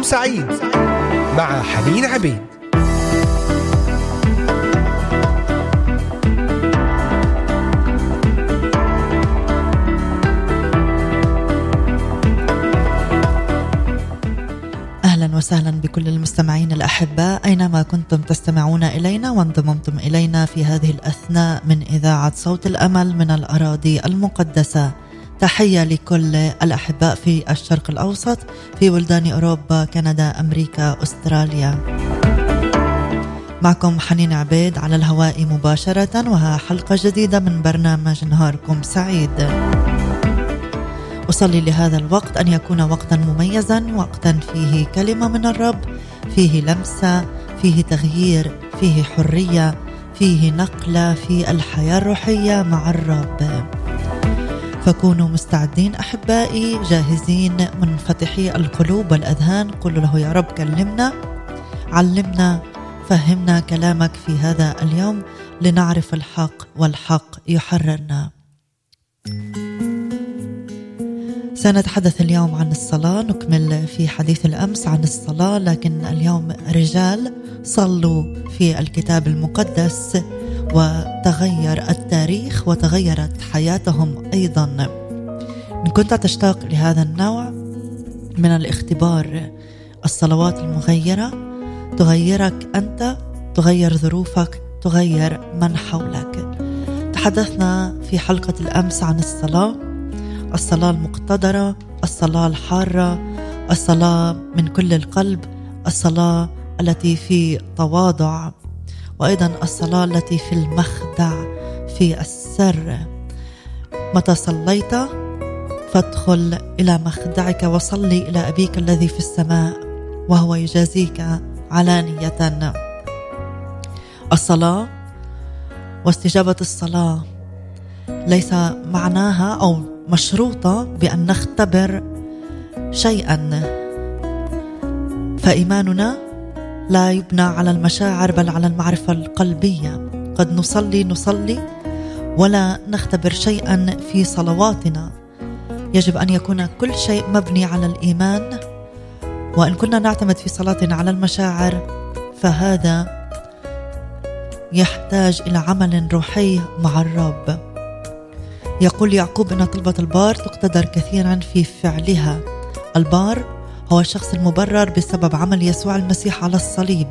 نهاركم سعيد مع حنين عبيد. أهلا وسهلا بكل المستمعين الاحباء أينما كنتم تستمعون إلينا وانضممتم إلينا في هذه الأثناء من إذاعة صوت الأمل من الأراضي المقدسة. تحية لكل الأحباء في الشرق الأوسط في بلدان أوروبا كندا أمريكا أستراليا. معكم حنين عبيد على الهواء مباشرة وها حلقة جديدة من برنامج نهاركم سعيد. أصلي لهذا الوقت أن يكون وقتا مميزا وقتا فيه كلمة من الرب فيه لمسة فيه تغيير فيه حرية فيه نقلة في الحياة الروحية مع الرب. فكونوا مستعدين أحبائي جاهزين منفتحي القلوب والأذهان. قولوا له يا رب كلمنا علمنا فهمنا كلامك في هذا اليوم لنعرف الحق والحق يحررنا. سنتحدث اليوم عن الصلاة. نكمل في حديث الأمس عن الصلاة لكن اليوم رجال صلوا في الكتاب المقدس. وتغير التاريخ وتغيرت حياتهم أيضا. إن كنت تشتاق لهذا النوع من الاختبار الصلوات المغيرة تغيرك أنت تغير ظروفك تغير من حولك. تحدثنا في حلقة الأمس عن الصلاة الصلاة المقتدرة الصلاة الحارة الصلاة من كل القلب الصلاة التي في تواضع. وأيضا الصلاة التي في المخدع في السر. متى صليت؟ فادخل إلى مخدعك وصلي إلى أبيك الذي في السماء وهو يجازيك علانية. الصلاة واستجابة الصلاة. ليس معناها أو مشروطة بأن نختبر شيئا. فإيماننا لا يبنى على المشاعر بل على المعرفة القلبية. قد نصلي نصلي ولا نختبر شيئا في صلواتنا. يجب أن يكون كل شيء مبني على الإيمان. وإن كنا نعتمد في صلاتنا على المشاعر فهذا يحتاج إلى عمل روحي مع الرب. يقول يعقوب إن طلبة البار تقتدر كثيرا في فعلها. البار هو الشخص المبرر بسبب عمل يسوع المسيح على الصليب.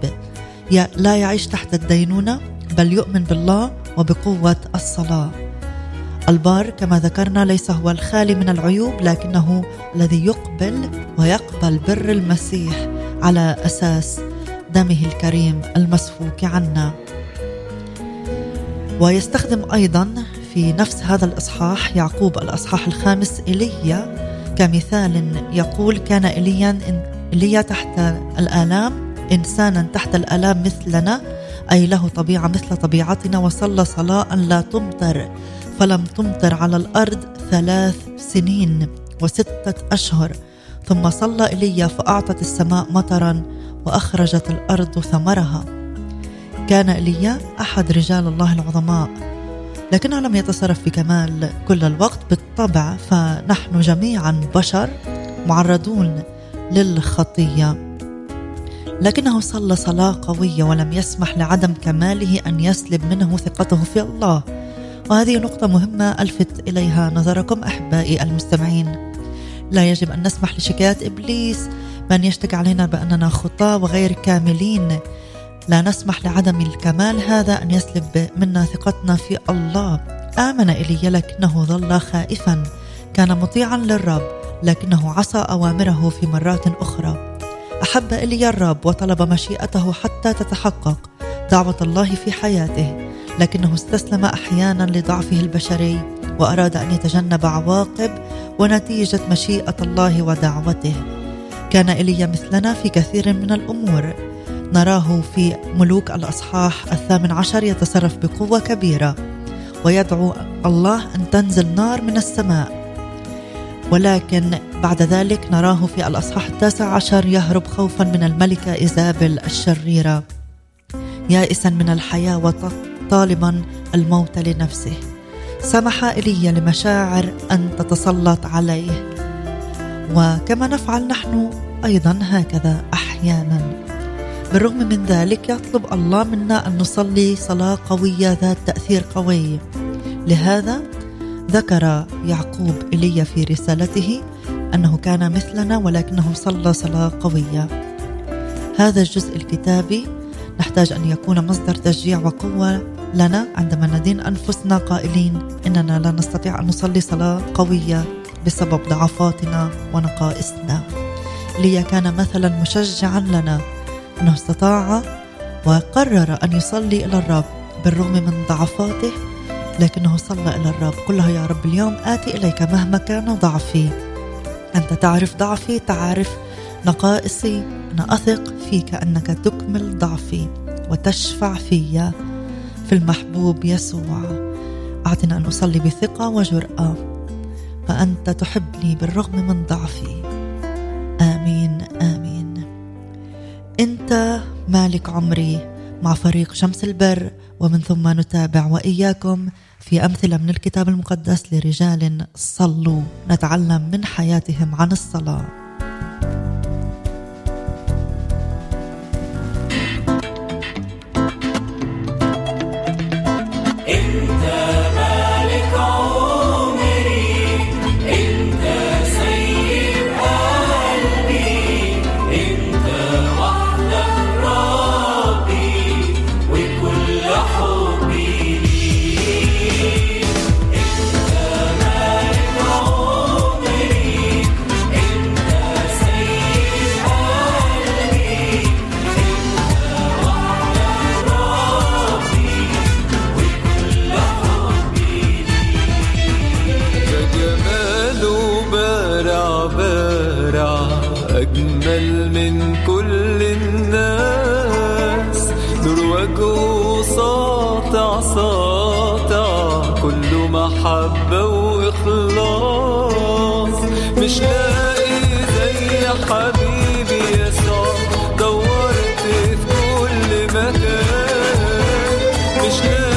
لا يعيش تحت الدينونة بل يؤمن بالله وبقوة الصلاة. البار كما ذكرنا ليس هو الخالي من العيوب لكنه الذي يقبل ويقبل بر المسيح على أساس دمه الكريم المسفوك عنا. ويستخدم أيضا في نفس هذا الإصحاح يعقوب الأصحاح الخامس إيليا كمثال يقول كان إيليا إيليا تحت الآلام إنسانا تحت الآلام مثلنا أي له طبيعة مثل طبيعتنا وصلى صلاة لا تمطر فلم تمطر على الأرض ثلاث سنين وستة أشهر. ثم صلى إيليا فأعطت السماء مطرا وأخرجت الأرض ثمرها. كان إيليا أحد رجال الله العظماء. لكنه لم يتصرف بكمال كل الوقت بالطبع فنحن جميعا بشر معرضون للخطية. لكنه صلى صلاة قوية ولم يسمح لعدم كماله أن يسلب منه ثقته في الله. وهذه نقطة مهمة ألفت إليها نظركم أحبائي المستمعين. لا يجب أن نسمح لشكايات إبليس من يشتكي علينا بأننا خطاة وغير كاملين. لا نسمح لعدم الكمال هذا أن يسلب منا ثقتنا في الله. آمن إيليا لكنه ظل خائفا. كان مطيعا للرب لكنه عصى أوامره في مرات أخرى. أحب إيليا الرب وطلب مشيئته حتى تتحقق دعوة الله في حياته لكنه استسلم أحيانا لضعفه البشري وأراد أن يتجنب عواقب ونتيجة مشيئة الله ودعوته. كان إيليا مثلنا في كثير من الأمور. نراه في ملوك الأصحاح الثامن عشر يتصرف بقوة كبيرة ويدعو الله أن تنزل نار من السماء. ولكن بعد ذلك نراه في الأصحاح التاسع عشر يهرب خوفا من الملكة إيزابل الشريرة يائسا من الحياة وطالبا الموت لنفسه. سمح إيليا لمشاعر أن تتسلط عليه. وكما نفعل نحن أيضا هكذا أحيانا. بالرغم من ذلك يطلب الله منا أن نصلي صلاة قوية ذات تأثير قوي. لهذا ذكر يعقوب إلي في رسالته أنه كان مثلنا ولكنه صلى صلاة قوية. هذا الجزء الكتابي نحتاج أن يكون مصدر تشجيع وقوة لنا عندما ندين أنفسنا قائلين إننا لا نستطيع أن نصلي صلاة قوية بسبب ضعفاتنا ونقائصنا. ليا كان مثلا مشجعا لنا. أنه استطاع وقرر أن يصلي إلى الرب بالرغم من ضعفاته لكنه صلى إلى الرب. قل له يا رب اليوم آتي إليك مهما كان ضعفي. أنت تعرف ضعفي تعرف نقائصي. أنا أثق فيك أنك تكمل ضعفي وتشفع في في المحبوب يسوع. أعطنا أن أصلي بثقة وجرأة فأنت تحبني بالرغم من ضعفي. أنت مالك عمري مع فريق شمس البر ومن ثم نتابع وإياكم في أمثلة من الكتاب المقدس لرجال صلوا نتعلم من حياتهم عن الصلاة. Krishna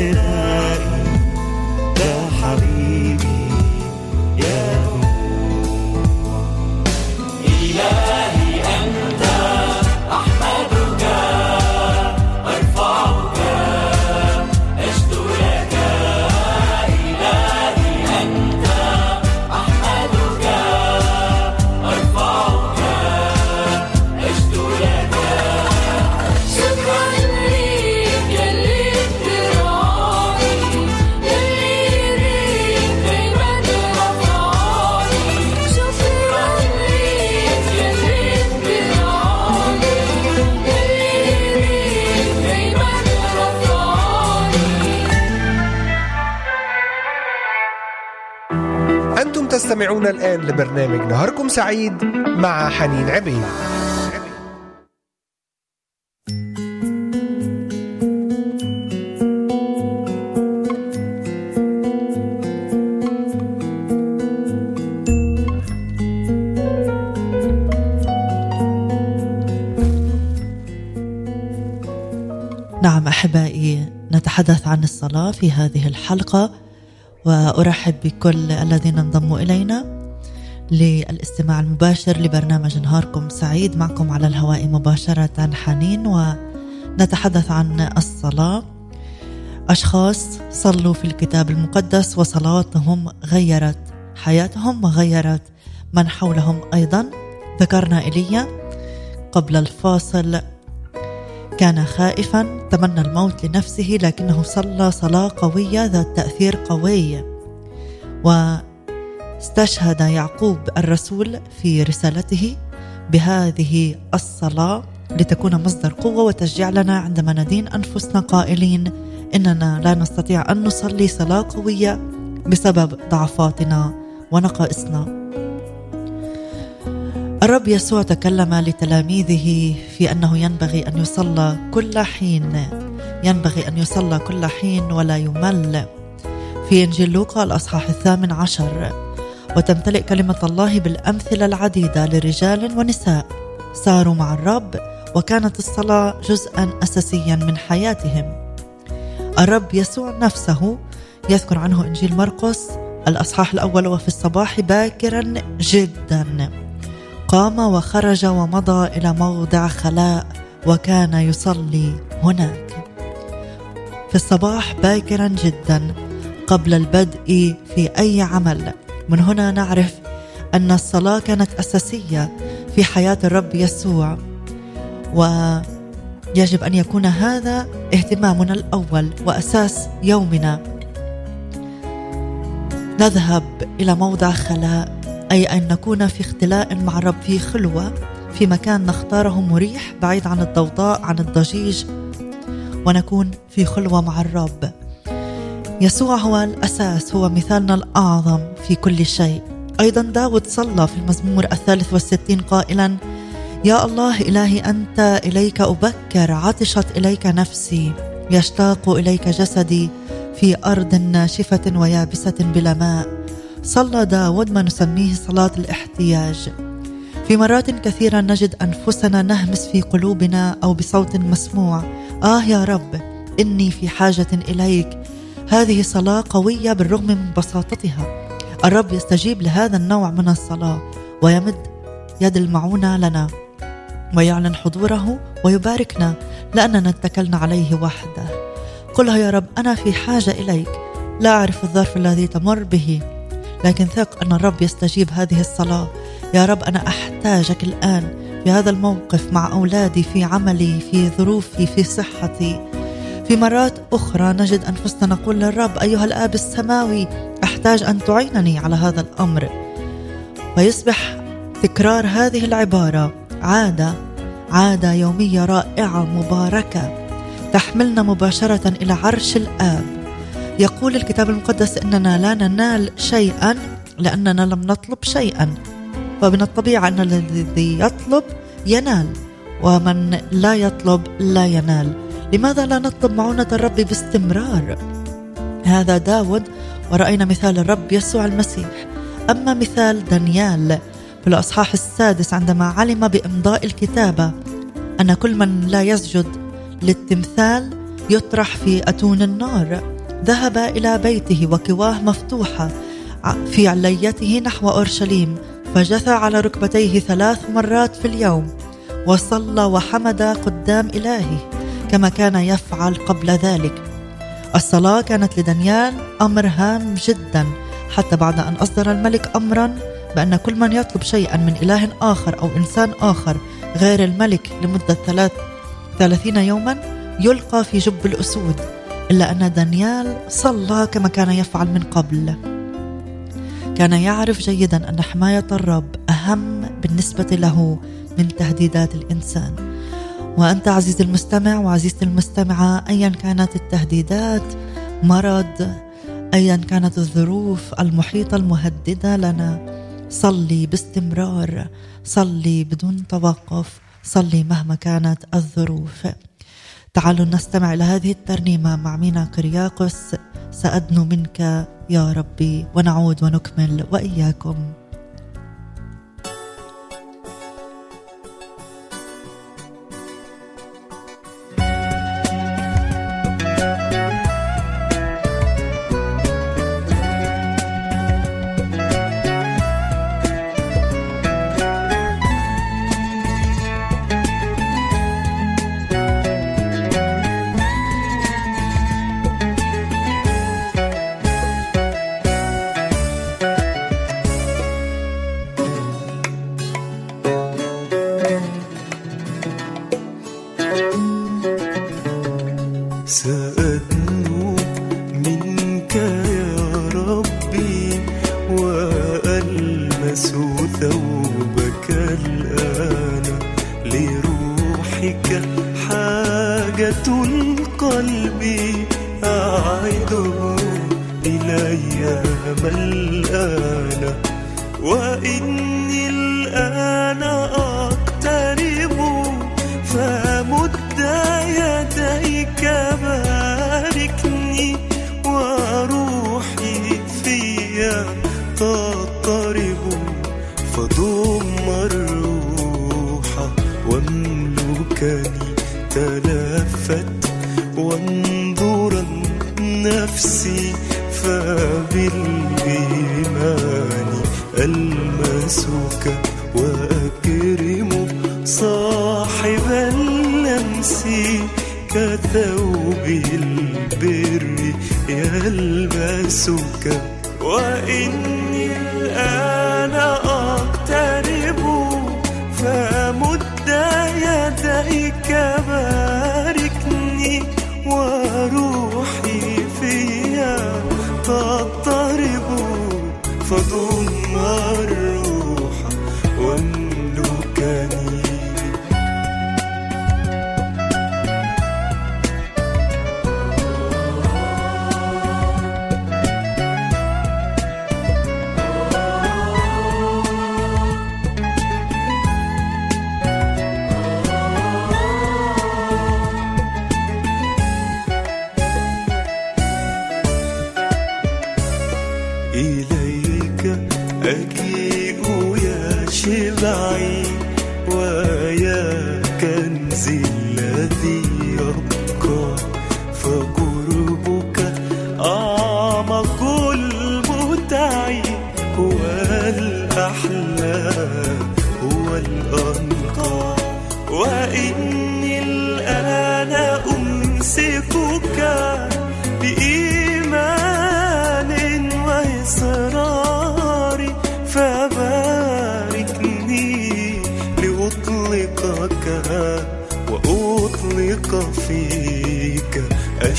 será. تستمعون الآن لبرنامج نهاركم سعيد مع حنين عبيد. نعم أحبائي نتحدث عن الصلاة في هذه الحلقة. وأرحب بكل الذين انضموا إلينا للاستماع المباشر لبرنامج نهاركم سعيد. معكم على الهواء مباشرة حنين ونتحدث عن الصلاة. أشخاص صلوا في الكتاب المقدس وصلاتهم غيرت حياتهم وغيرت من حولهم أيضا. ذكرنا ايليا قبل الفاصل كان خائفا تمنى الموت لنفسه لكنه صلى صلاة قوية ذات تأثير قوي. واستشهد يعقوب الرسول في رسالته بهذه الصلاة لتكون مصدر قوة وتشجيع لنا عندما ندين أنفسنا قائلين إننا لا نستطيع أن نصلي صلاة قوية بسبب ضعفاتنا ونقائصنا. الرب يسوع تكلم لتلاميذه في أنه ينبغي أن يصلى كل حين. ينبغي أن يصلى كل حين ولا يمل. في إنجيل لوقا الأصحاح الثامن عشر. وتمتلئ كلمة الله بالأمثلة العديدة لرجال ونساء. ساروا مع الرب وكانت الصلاة جزءا اساسيا من حياتهم. الرب يسوع نفسه يذكر عنه إنجيل مرقس الأصحاح الأول وفي الصباح باكرا جدا. قام وخرج ومضى إلى موضع خلاء وكان يصلي هناك. في الصباح باكرا جدا قبل البدء في أي عمل. من هنا نعرف أن الصلاة كانت أساسية في حياة الرب يسوع ويجب أن يكون هذا اهتمامنا الأول وأساس يومنا. نذهب إلى موضع خلاء. أي أن نكون في اختلاء مع الرب في خلوة في مكان نختاره مريح بعيد عن الضوضاء عن الضجيج ونكون في خلوة مع الرب. يسوع هو الأساس هو مثالنا الأعظم في كل شيء. أيضا داود صلى في المزمور الثالث والستين قائلا يا الله إلهي أنت إليك أبكر عطشت إليك نفسي يشتاق إليك جسدي في أرض ناشفة ويابسة بلا ماء. صلى داود ما نسميه صلاة الاحتياج. في مرات كثيرة نجد أنفسنا نهمس في قلوبنا أو بصوت مسموع. آه يا رب إني في حاجة إليك. هذه صلاة قوية بالرغم من بساطتها. الرب يستجيب لهذا النوع من الصلاة ويمد يد المعونة لنا ويعلن حضوره ويباركنا لأننا اتكلنا عليه وحده. قلها يا رب أنا في حاجة إليك. لا أعرف الظرف الذي تمر به. لكن ثق أن الرب يستجيب هذه الصلاة. يا رب أنا أحتاجك الآن في هذا الموقف مع أولادي في عملي في ظروفي في صحتي. في مرات أخرى نجد أنفسنا نقول للرب أيها الآب السماوي أحتاج أن تعينني على هذا الأمر. ويصبح تكرار هذه العبارة عادة عادة يومية رائعة مباركة تحملنا مباشرة إلى عرش الآب. يقول الكتاب المقدس إننا لا ننال شيئا لأننا لم نطلب شيئا. فمن الطبيعه أن الذي يطلب ينال ومن لا يطلب لا ينال. لماذا لا نطلب معونة الرب باستمرار؟ هذا داود ورأينا مثال الرب يسوع المسيح. أما مثال دانيال في الأصحاح السادس عندما علم بإمضاء الكتابة أن كل من لا يسجد للتمثال يطرح في أتون النار. ذهب إلى بيته وكواه مفتوحة في عليته نحو أورشليم فجثى على ركبتيه ثلاث مرات في اليوم وصلى وحمد قدام إلهه كما كان يفعل قبل ذلك. الصلاة كانت لدانيال أمر هام جدا حتى بعد أن أصدر الملك أمرا بأن كل من يطلب شيئا من إله آخر أو إنسان آخر غير الملك لمدة ثلاث ثلاثين يوما يلقى في جب الأسود. إلا أن دانيال صلى كما كان يفعل من قبل. كان يعرف جيدا أن حماية الرب أهم بالنسبة له من تهديدات الإنسان. وأنت عزيزي المستمع وعزيزتي المستمعة أيا كانت التهديدات مرض أيا كانت الظروف المحيطة المهددة لنا صلي باستمرار صلي بدون توقف صلي مهما كانت الظروف. تعالوا نستمع إلى هذه الترنيمة مع مينا كرياقس. سأدنو منك يا ربي ونعود ونكمل وإياكم. واملكني تلفت وانظرا نفسي فبالإيمان ألمسك وأكرم صاحب اللمس كثوب البر يلبسك وإني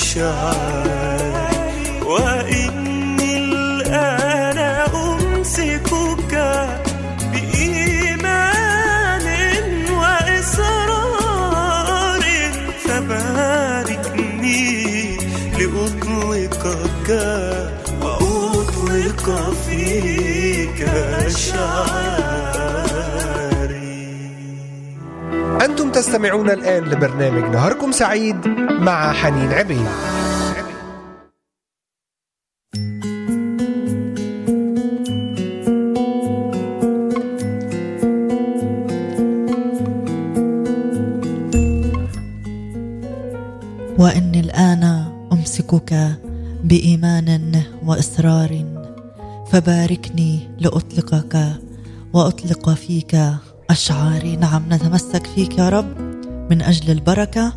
shine. تستمعون الآن لبرنامج نهاركم سعيد مع حنين عبيد. وإني الآن أمسكك بإيمان وإصرار فباركني لأطلقك وأطلق فيك اشعاري نعم نتمسك فيك يا رب من أجل البركة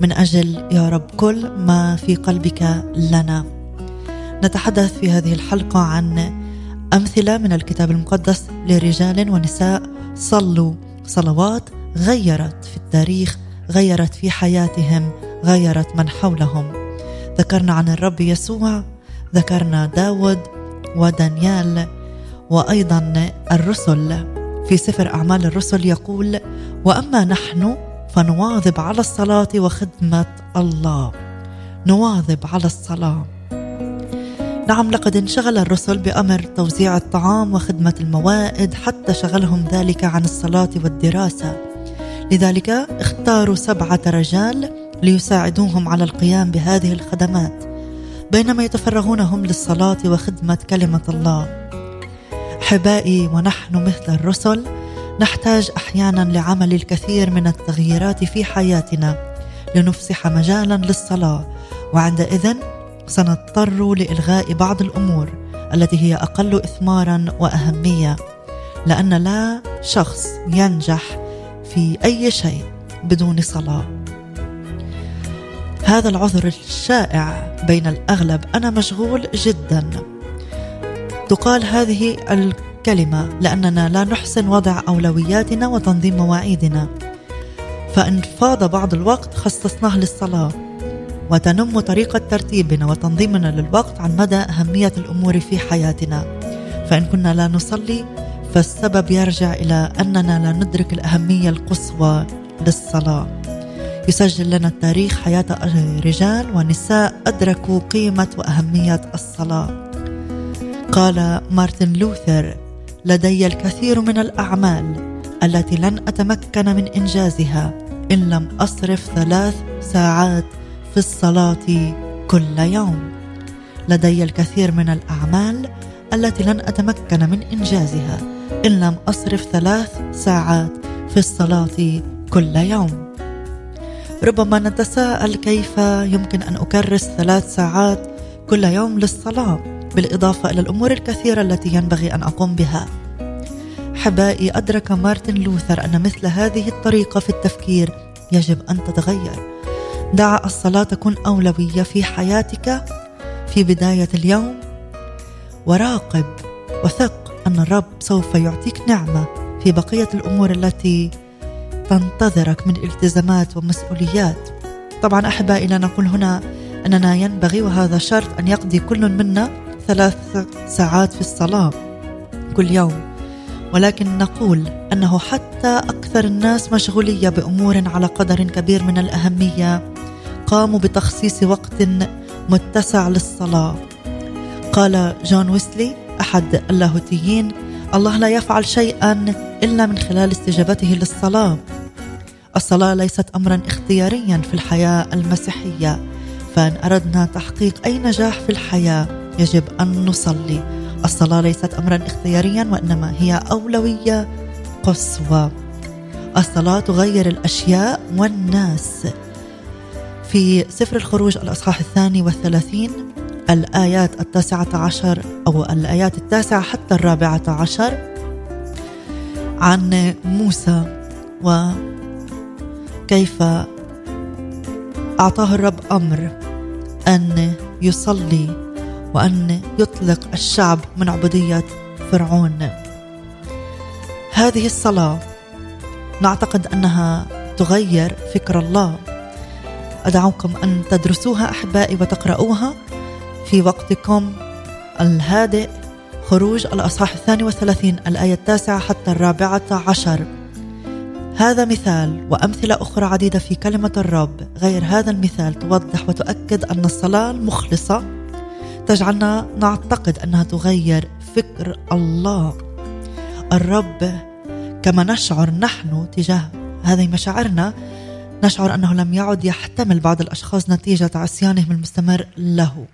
من أجل يا رب كل ما في قلبك لنا. نتحدث في هذه الحلقة عن أمثلة من الكتاب المقدس لرجال ونساء صلوا صلوات غيرت في التاريخ غيرت في حياتهم غيرت من حولهم. ذكرنا عن الرب يسوع ذكرنا داود ودانيال وأيضا الرسل. في سفر أعمال الرسل يقول وأما نحن فنواظب على الصلاة وخدمة الله. نواظب على الصلاة. نعم لقد انشغل الرسل بأمر توزيع الطعام وخدمة الموائد حتى شغلهم ذلك عن الصلاة والدراسة. لذلك اختاروا سبعة رجال ليساعدوهم على القيام بهذه الخدمات بينما يتفرغون هم للصلاة وخدمة كلمة الله. احبائي ونحن مثل الرسل نحتاج أحيانا لعمل الكثير من التغييرات في حياتنا لنفسح مجالا للصلاة. وعندئذ سنضطر لإلغاء بعض الأمور التي هي أقل اثمارا وأهمية لأن لا شخص ينجح في أي شيء بدون صلاة. هذا العذر الشائع بين الأغلب أنا مشغول جدا. تقال هذه الكلمة لأننا لا نحسن وضع أولوياتنا وتنظيم مواعيدنا. فإن فاض بعض الوقت خصصناه للصلاة وتنم طريقة ترتيبنا وتنظيمنا للوقت عن مدى أهمية الأمور في حياتنا. فإن كنا لا نصلي فالسبب يرجع إلى أننا لا ندرك الأهمية القصوى للصلاة. يسجل لنا التاريخ حياة رجال ونساء أدركوا قيمة وأهمية الصلاة. قال مارتن لوثر لدي الكثير من الأعمال التي لن أتمكن من إنجازها إن لم أصرف ثلاث ساعات في الصلاة كل يوم. لدي الكثير من الأعمال التي لن أتمكن من إنجازها إن لم أصرف ثلاث ساعات في الصلاة كل يوم. ربما نتساءل كيف يمكن أن أكرس ثلاث ساعات كل يوم للصلاة. بالإضافة إلى الأمور الكثيرة التي ينبغي أن أقوم بها. أحبائي أدرك مارتن لوثر أن مثل هذه الطريقة في التفكير يجب أن تتغير. دع الصلاة تكون أولوية في حياتك في بداية اليوم. وراقب وثق أن الرب سوف يعطيك نعمة في بقية الأمور التي تنتظرك من التزامات ومسؤوليات. طبعا أحبائي لا نقول هنا أننا ينبغي وهذا شرط أن يقضي كل منا ثلاث ساعات في الصلاة كل يوم. ولكن نقول أنه حتى أكثر الناس مشغولية بأمور على قدر كبير من الأهمية قاموا بتخصيص وقت متسع للصلاة. قال جون ويسلي أحد اللاهوتيين الله لا يفعل شيئا إلا من خلال استجابته للصلاة. الصلاة ليست أمرا اختياريا في الحياة المسيحية فإن أردنا تحقيق أي نجاح في الحياة يجب أن نصلي. الصلاة ليست أمرا اختياريا وإنما هي أولوية قصوى. الصلاة تغير الأشياء والناس. في سفر الخروج الأصحاح الثاني والثلاثين الآيات التاسعة عشر أو الآيات التاسعة حتى الرابعة عشر عن موسى وكيف أعطاه الرب أمر أن يصلي. وأن يطلق الشعب من عبودية فرعون. هذه الصلاة نعتقد أنها تغير فكر الله. أدعوكم أن تدرسوها أحبائي وتقرأوها في وقتكم الهادئ. خروج الأصحاح الثاني والثلاثين الآية التاسعة حتى الرابعة عشر. هذا مثال وأمثلة أخرى عديدة في كلمة الرب. غير هذا المثال توضح وتؤكد أن الصلاة المخلصة تجعلنا نعتقد أنها تغير فكر الله. الرب كما نشعر نحن تجاه هذه مشاعرنا نشعر أنه لم يعد يحتمل بعض الأشخاص نتيجة عصيانهم المستمر له.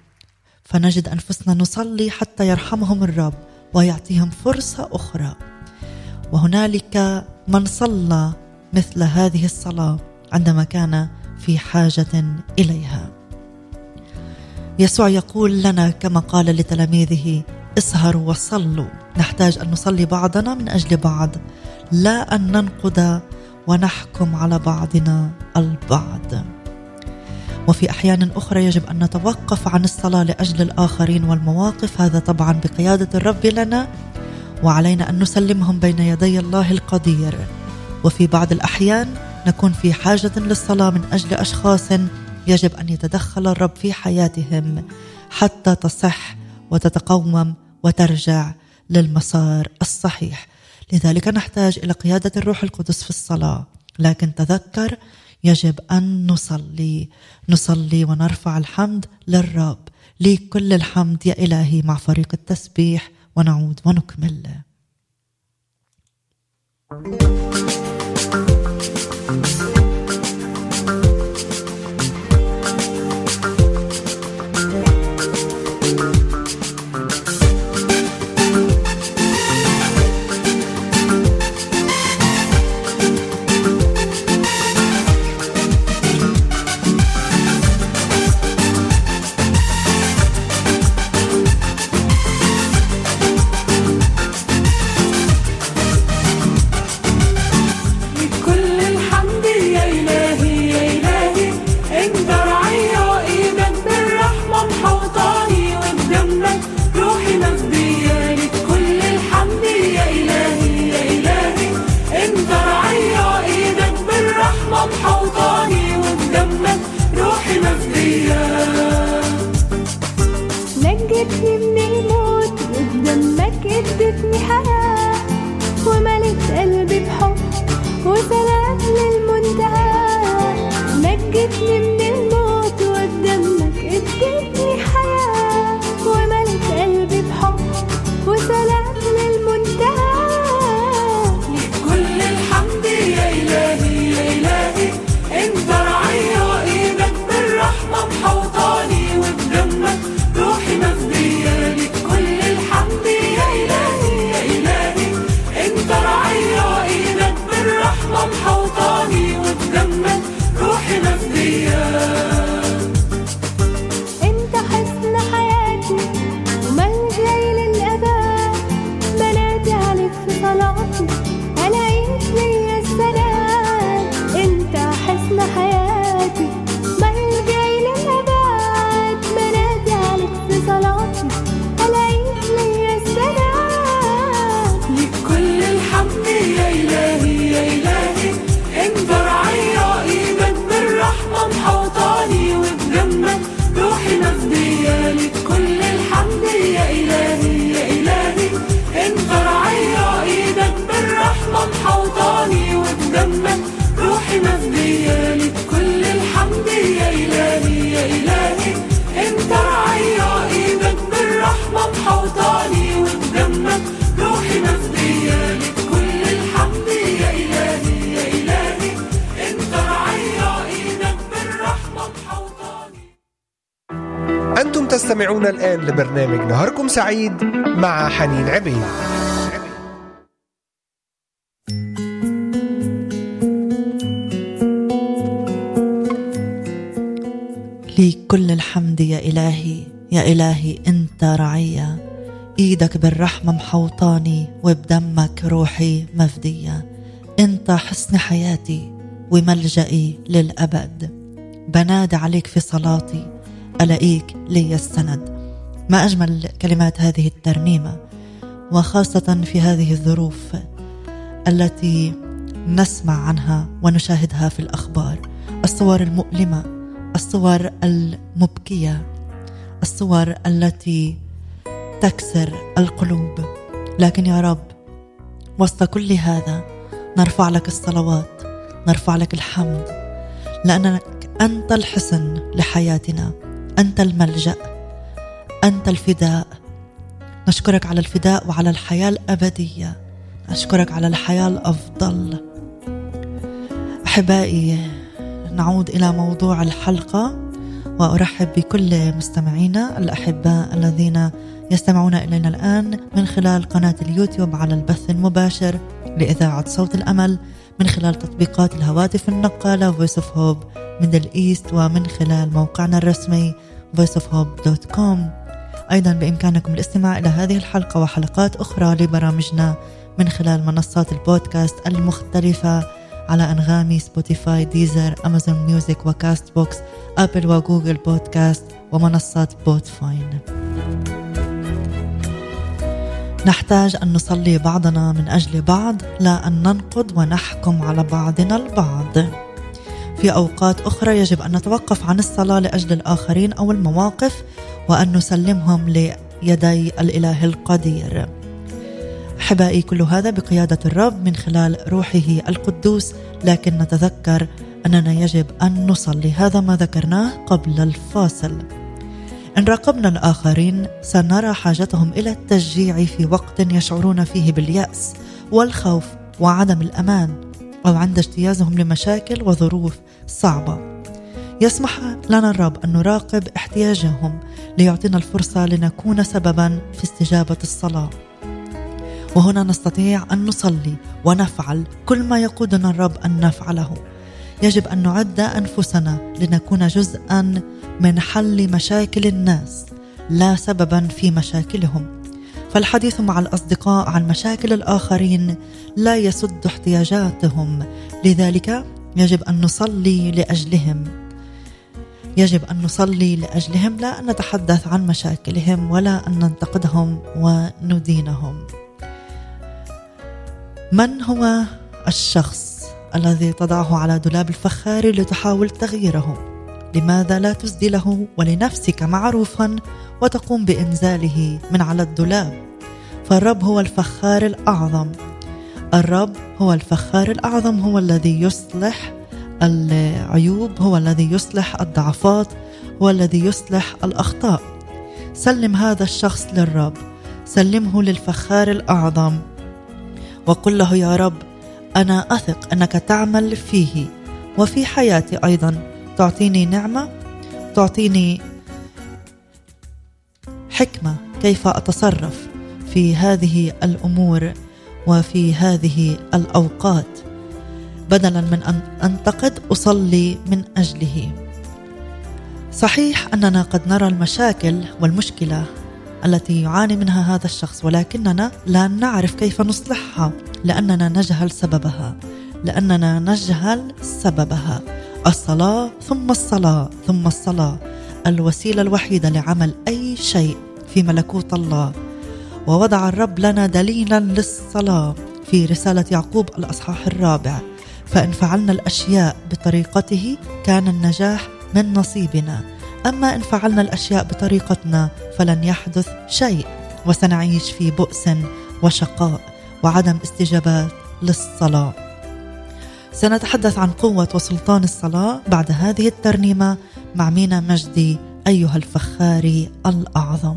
فنجد أنفسنا نصلي حتى يرحمهم الرب ويعطيهم فرصة أخرى. وهنالك من صلى مثل هذه الصلاة عندما كان في حاجة إليها. يسوع يقول لنا كما قال لتلاميذه إسهروا وصلوا. نحتاج أن نصلي بعضنا من أجل بعض لا أن ننقض ونحكم على بعضنا البعض. وفي أحيان أخرى يجب أن نتوقف عن الصلاة لأجل الآخرين والمواقف هذا طبعا بقيادة الرب لنا وعلينا أن نسلمهم بين يدي الله القدير. وفي بعض الأحيان نكون في حاجة للصلاة من أجل أشخاص يجب أن يتدخل الرب في حياتهم حتى تصح وتتقوم وترجع للمسار الصحيح. لذلك نحتاج إلى قيادة الروح القدس في الصلاة. لكن تذكر يجب أن نصلي. نصلي ونرفع الحمد للرب. ليك كل الحمد يا إلهي مع فريق التسبيح ونعود ونكمل. محوطاني يا إلهي انت رعية إيدك بالرحمة محوطاني وبدمك روحي مفدية لك كل الحمد. يا إلهي يا إلهي انت رعية إيدك بالرحمة محوطاني أنتم تستمعون الآن لبرنامج نهاركم سعيد مع حنين عبيد. الحمد يا إلهي يا إلهي أنت رعية إيدك بالرحمة محوطاني وبدمك روحي مفدية. أنت حصن حياتي وملجئي للأبد. بنادي عليك في صلاتي ألاقيك لي السند. ما أجمل كلمات هذه الترنيمة وخاصة في هذه الظروف التي نسمع عنها ونشاهدها في الأخبار. الصور المؤلمة الصور المبكية الصور التي تكسر القلوب. لكن يا رب وسط كل هذا نرفع لك الصلوات نرفع لك الحمد لأنك أنت الحصن لحياتنا أنت الملجأ أنت الفداء. نشكرك على الفداء وعلى الحياة الأبدية. نشكرك على الحياة الأفضل. أحبائي نعود إلى موضوع الحلقة وأرحب بكل مستمعينا الاحباء الذين يستمعون إلينا الآن من خلال قناة اليوتيوب على البث المباشر لإذاعة صوت الأمل من خلال تطبيقات الهواتف النقالة Voice of Hope Middle East ومن خلال موقعنا الرسمي voiceofhope.com أيضا بإمكانكم الاستماع إلى هذه الحلقة وحلقات أخرى لبرامجنا من خلال منصات البودكاست المختلفة على أنغامي سبوتيفاي ديزر أمازون ميوزك وكاست بوكس أبل وجوجل بودكاست ومنصات بودباين نحتاج أن نصلي بعضنا من أجل بعض لا أن ننقد ونحكم على بعضنا البعض. في أوقات أخرى يجب أن نتوقف عن الصلاة لأجل الآخرين أو المواقف وأن نسلمهم ليدي الإله القدير. احبائي كل هذا بقيادة الرب من خلال روحه القدوس. لكن نتذكر أننا يجب أن نصلي هذا ما ذكرناه قبل الفاصل. إن راقبنا الآخرين سنرى حاجتهم إلى التشجيع في وقت يشعرون فيه باليأس والخوف وعدم الأمان أو عند اجتيازهم لمشاكل وظروف صعبة. يسمح لنا الرب أن نراقب احتياجهم ليعطينا الفرصة لنكون سببا في استجابة الصلاة. وهنا نستطيع أن نصلي ونفعل كل ما يقودنا الرب أن نفعله. يجب أن نعد أنفسنا لنكون جزءا من حل مشاكل الناس لا سببا في مشاكلهم. فالحديث مع الأصدقاء عن مشاكل الآخرين لا يسد احتياجاتهم. لذلك يجب أن نصلي لأجلهم. يجب أن نصلي لأجلهم لا أن نتحدث عن مشاكلهم ولا أن ننتقدهم وندينهم. من هو الشخص الذي تضعه على دولاب الفخار لتحاول تغييره؟ لماذا لا تسدي له ولنفسك معروفا وتقوم بإنزاله من على الدولاب؟ فالرب هو الفخار الأعظم. الرب هو الفخار الأعظم هو الذي يصلح العيوب هو الذي يصلح الضعفات هو الذي يصلح الأخطاء. سلم هذا الشخص للرب. سلمه للفخار الأعظم. وقل له يا رب أنا أثق أنك تعمل فيه. وفي حياتي أيضا تعطيني نعمة تعطيني حكمة كيف أتصرف في هذه الأمور وفي هذه الأوقات. بدلا من أن أنتقد أصلي من أجله. صحيح أننا قد نرى المشاكل والمشكلة التي يعاني منها هذا الشخص ولكننا لا نعرف كيف نصلحها لأننا نجهل سببها لأننا نجهل سببها. الصلاة ثم الصلاة ثم الصلاة الوسيلة الوحيدة لعمل أي شيء في ملكوت الله. ووضع الرب لنا دليلا للصلاة في رسالة يعقوب الأصحاح الرابع. فإن فعلنا الأشياء بطريقته كان النجاح من نصيبنا. أما إن فعلنا الأشياء بطريقتنا فلن يحدث شيء. وسنعيش في بؤس وشقاء وعدم استجابات للصلاة. سنتحدث عن قوة وسلطان الصلاة بعد هذه الترنيمة مع مينا مجدي أيها الفخاري الأعظم.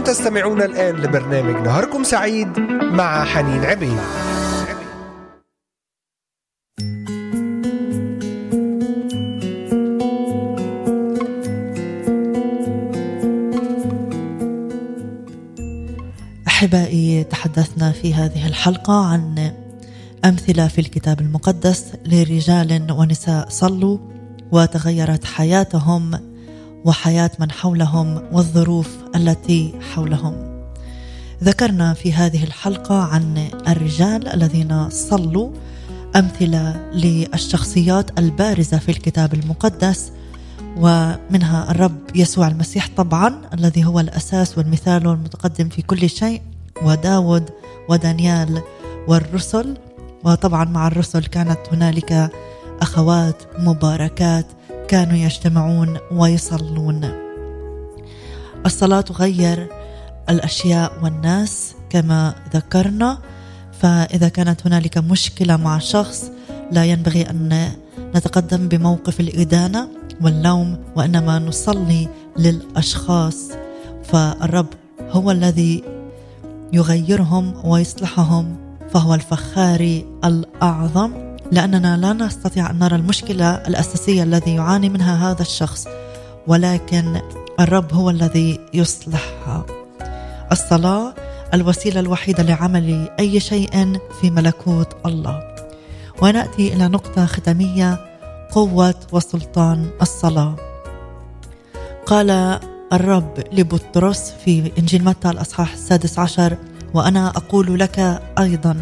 تستمعون الآن لبرنامج نهاركم سعيد مع حنين عبيد. أحبائي تحدثنا في هذه الحلقة عن أمثلة في الكتاب المقدس لرجال ونساء صلوا وتغيرت حياتهم وحياة من حولهم والظروف التي حولهم. ذكرنا في هذه الحلقة عن الرجال الذين صلوا أمثلة للشخصيات البارزة في الكتاب المقدس ومنها الرب يسوع المسيح طبعا الذي هو الأساس والمثال والمتقدم في كل شيء وداود ودانيال والرسل وطبعا مع الرسل كانت هنالك أخوات مباركات كانوا يجتمعون ويصلون. الصلاة تغير الأشياء والناس كما ذكرنا فإذا كانت هنالك مشكلة مع شخص لا ينبغي أن نتقدم بموقف الإدانة واللوم وإنما نصلي للأشخاص. فالرب هو الذي يغيرهم ويصلحهم فهو الفخاري الأعظم. لأننا لا نستطيع أن نرى المشكلة الأساسية الذي يعاني منها هذا الشخص ولكن الرب هو الذي يصلحها. الصلاة الوسيلة الوحيدة لعمل أي شيء في ملكوت الله. ونأتي إلى نقطة ختامية قوة وسلطان الصلاة. قال الرب لبطرس في إنجيل متى الأصحاح السادس عشر وأنا أقول لك أيضا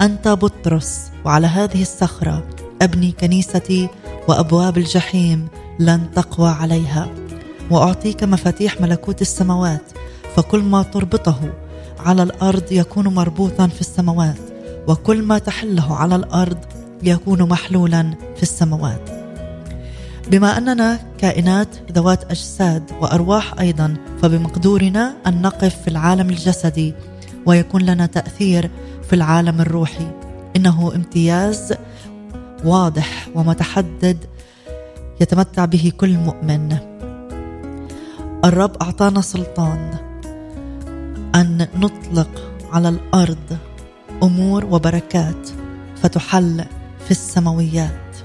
أنت بطرس وعلى هذه الصخرة أبني كنيستي وأبواب الجحيم لن تقوى عليها. وأعطيك مفاتيح ملكوت السماوات فكل ما تربطه على الأرض يكون مربوطا في السماوات وكل ما تحله على الأرض يكون محلولا في السماوات. بما أننا كائنات ذوات أجساد وأرواح أيضا فبمقدورنا أن نقف في العالم الجسدي ويكون لنا تأثير في العالم الروحي. إنه امتياز واضح ومتحدد يتمتع به كل مؤمن. الرب أعطانا سلطان أن نطلق على الأرض أمور وبركات فتحل في السماويات.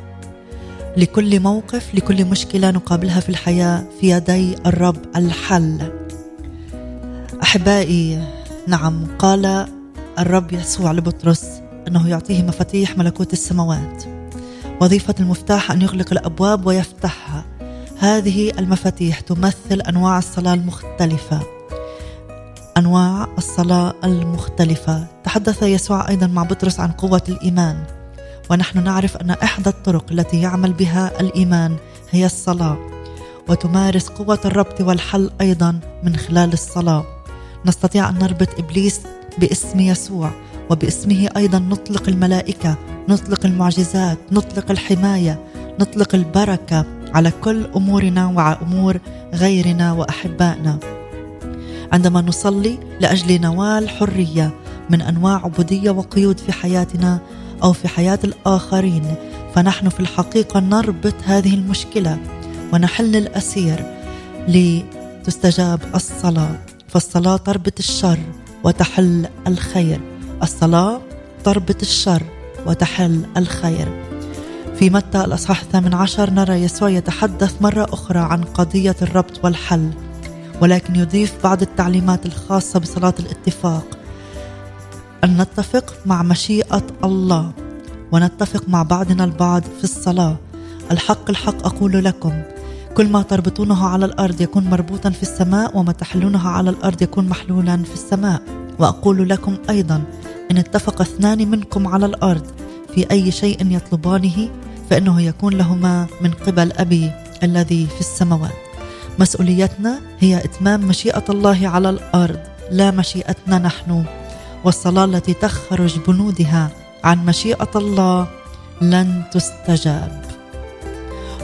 لكل موقف لكل مشكلة نقابلها في الحياة في يدي الرب الحل. أحبائي نعم قال الرب يسوع لبطرس أنه يعطيه مفاتيح ملكوت السماوات وظيفة المفتاح أن يغلق الأبواب ويفتحها. هذه المفاتيح تمثل أنواع الصلاة المختلفة. أنواع الصلاة المختلفة. تحدث يسوع أيضا مع بطرس عن قوة الإيمان ونحن نعرف أن إحدى الطرق التي يعمل بها الإيمان هي الصلاة وتمارس قوة الربط والحل أيضا من خلال الصلاة. نستطيع أن نربط إبليس باسم يسوع وباسمه أيضا نطلق الملائكة نطلق المعجزات نطلق الحماية نطلق البركة على كل أمورنا وعلى أمور غيرنا وأحبائنا. عندما نصلي لأجل نوال حرية من أنواع عبودية وقيود في حياتنا أو في حياة الآخرين فنحن في الحقيقة نربط هذه المشكلة ونحل الأسير لتستجاب الصلاة. فالصلاة تربط الشر وتحل الخير. الصلاة تربط الشر وتحل الخير. في متى الأصحاح الثامن عشر نرى يسوع يتحدث مرة أخرى عن قضية الربط والحل ولكن يضيف بعض التعليمات الخاصة بصلاة الاتفاق. أن نتفق مع مشيئة الله ونتفق مع بعضنا البعض في الصلاة. الحق الحق أقول لكم كل ما تربطونه على الأرض يكون مربوطا في السماء وما تحلونه على الأرض يكون محلولا في السماء. وأقول لكم أيضا إن اتفق اثنان منكم على الأرض في أي شيء يطلبانه فإنه يكون لهما من قبل أبي الذي في السماوات. مسؤوليتنا هي إتمام مشيئة الله على الأرض لا مشيئتنا نحن. والصلاة التي تخرج بنودها عن مشيئة الله لن تستجاب.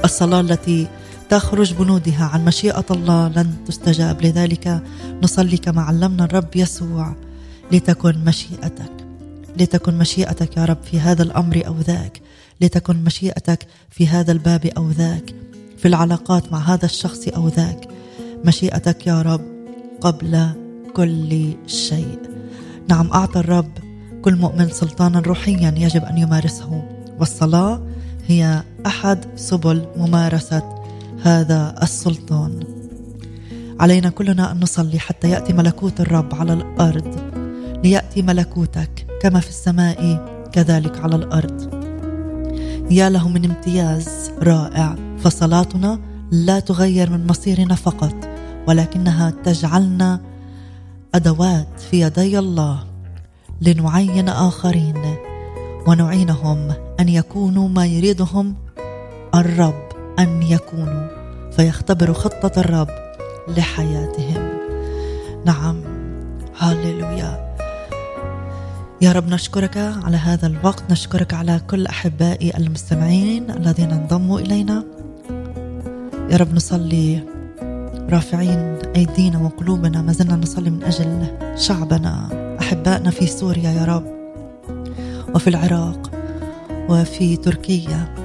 الصلاة التي تخرج بنودها عن مشيئة الله لن تستجاب. لذلك نصلي كما علمنا الرب يسوع لتكن مشيئتك. لتكن مشيئتك يا رب في هذا الأمر أو ذاك. لتكن مشيئتك في هذا الباب أو ذاك. في العلاقات مع هذا الشخص أو ذاك. مشيئتك يا رب قبل كل شيء. نعم أعطى الرب كل مؤمن سلطانا روحيا يجب أن يمارسه. والصلاة هي أحد سبل ممارسة هذا السلطان. علينا كلنا أن نصلي حتى يأتي ملكوت الرب على الأرض. ليأتي ملكوتك كما في السماء كذلك على الأرض. يا له من امتياز رائع. فصلاتنا لا تغير من مصيرنا فقط ولكنها تجعلنا أدوات في يدي الله لنعين آخرين ونعينهم أن يكونوا ما يريدهم الرب. أن يكونوا فيختبروا خطة الرب لحياتهم. نعم. هللويا. يا رب نشكرك على هذا الوقت نشكرك على كل أحبائي المستمعين الذين انضموا إلينا. يا رب نصلي رافعين أيدينا وقلوبنا ما زلنا نصلي من أجل شعبنا أحبائنا في سوريا يا رب وفي العراق وفي تركيا.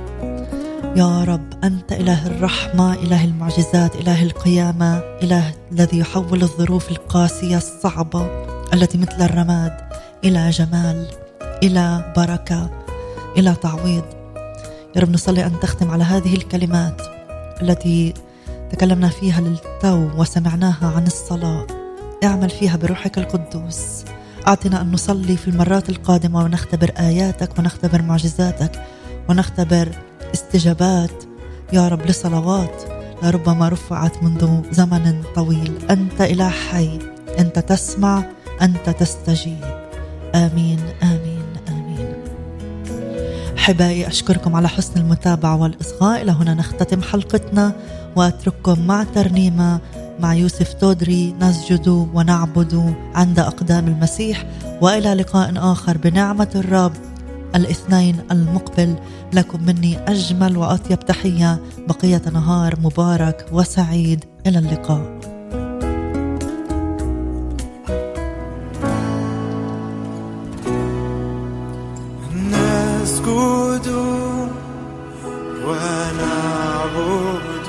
يا رب أنت إله الرحمة إله المعجزات إله القيامة إله الذي يحول الظروف القاسية الصعبة التي مثل الرماد إلى جمال إلى بركة إلى تعويض. يا رب نصلي أن تختم على هذه الكلمات التي تكلمنا فيها للتو وسمعناها عن الصلاة. اعمل فيها بروحك القدوس. أعطنا أن نصلي في المرات القادمة ونختبر آياتك ونختبر معجزاتك ونختبر استجابات يا رب لصلوات لربما رفعت منذ زمن طويل. أنت إله حي. أنت تسمع. أنت تستجيب. آمين آمين آمين. أحبائي أشكركم على حسن المتابعة والإصغاء. إلى هنا نختتم حلقتنا. وأترككم مع ترنيمة مع يوسف تودري. نسجد ونعبد عند أقدام المسيح. وإلى لقاء آخر بنعمة الرب. الاثنين المقبل. لكم مني أجمل وأطيب تحية. بقية نهار مبارك وسعيد. إلى اللقاء. ونعبد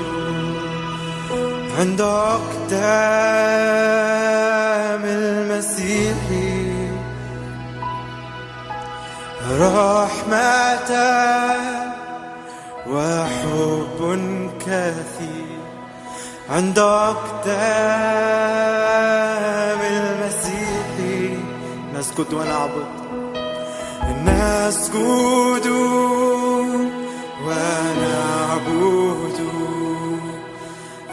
عند أقدام. رحمة وحب كثير عند أقدام المسيح. نسجد ونعبد. نسجد ونعبد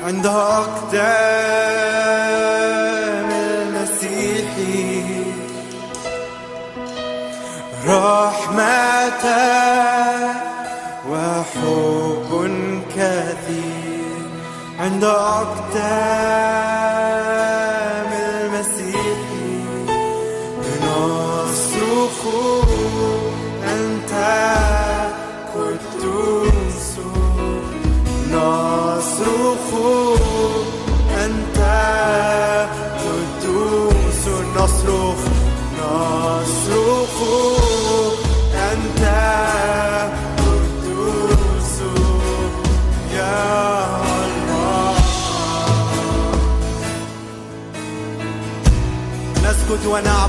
عند أقدام رحمة وحب كثير عند أقدام نسجد ونعبد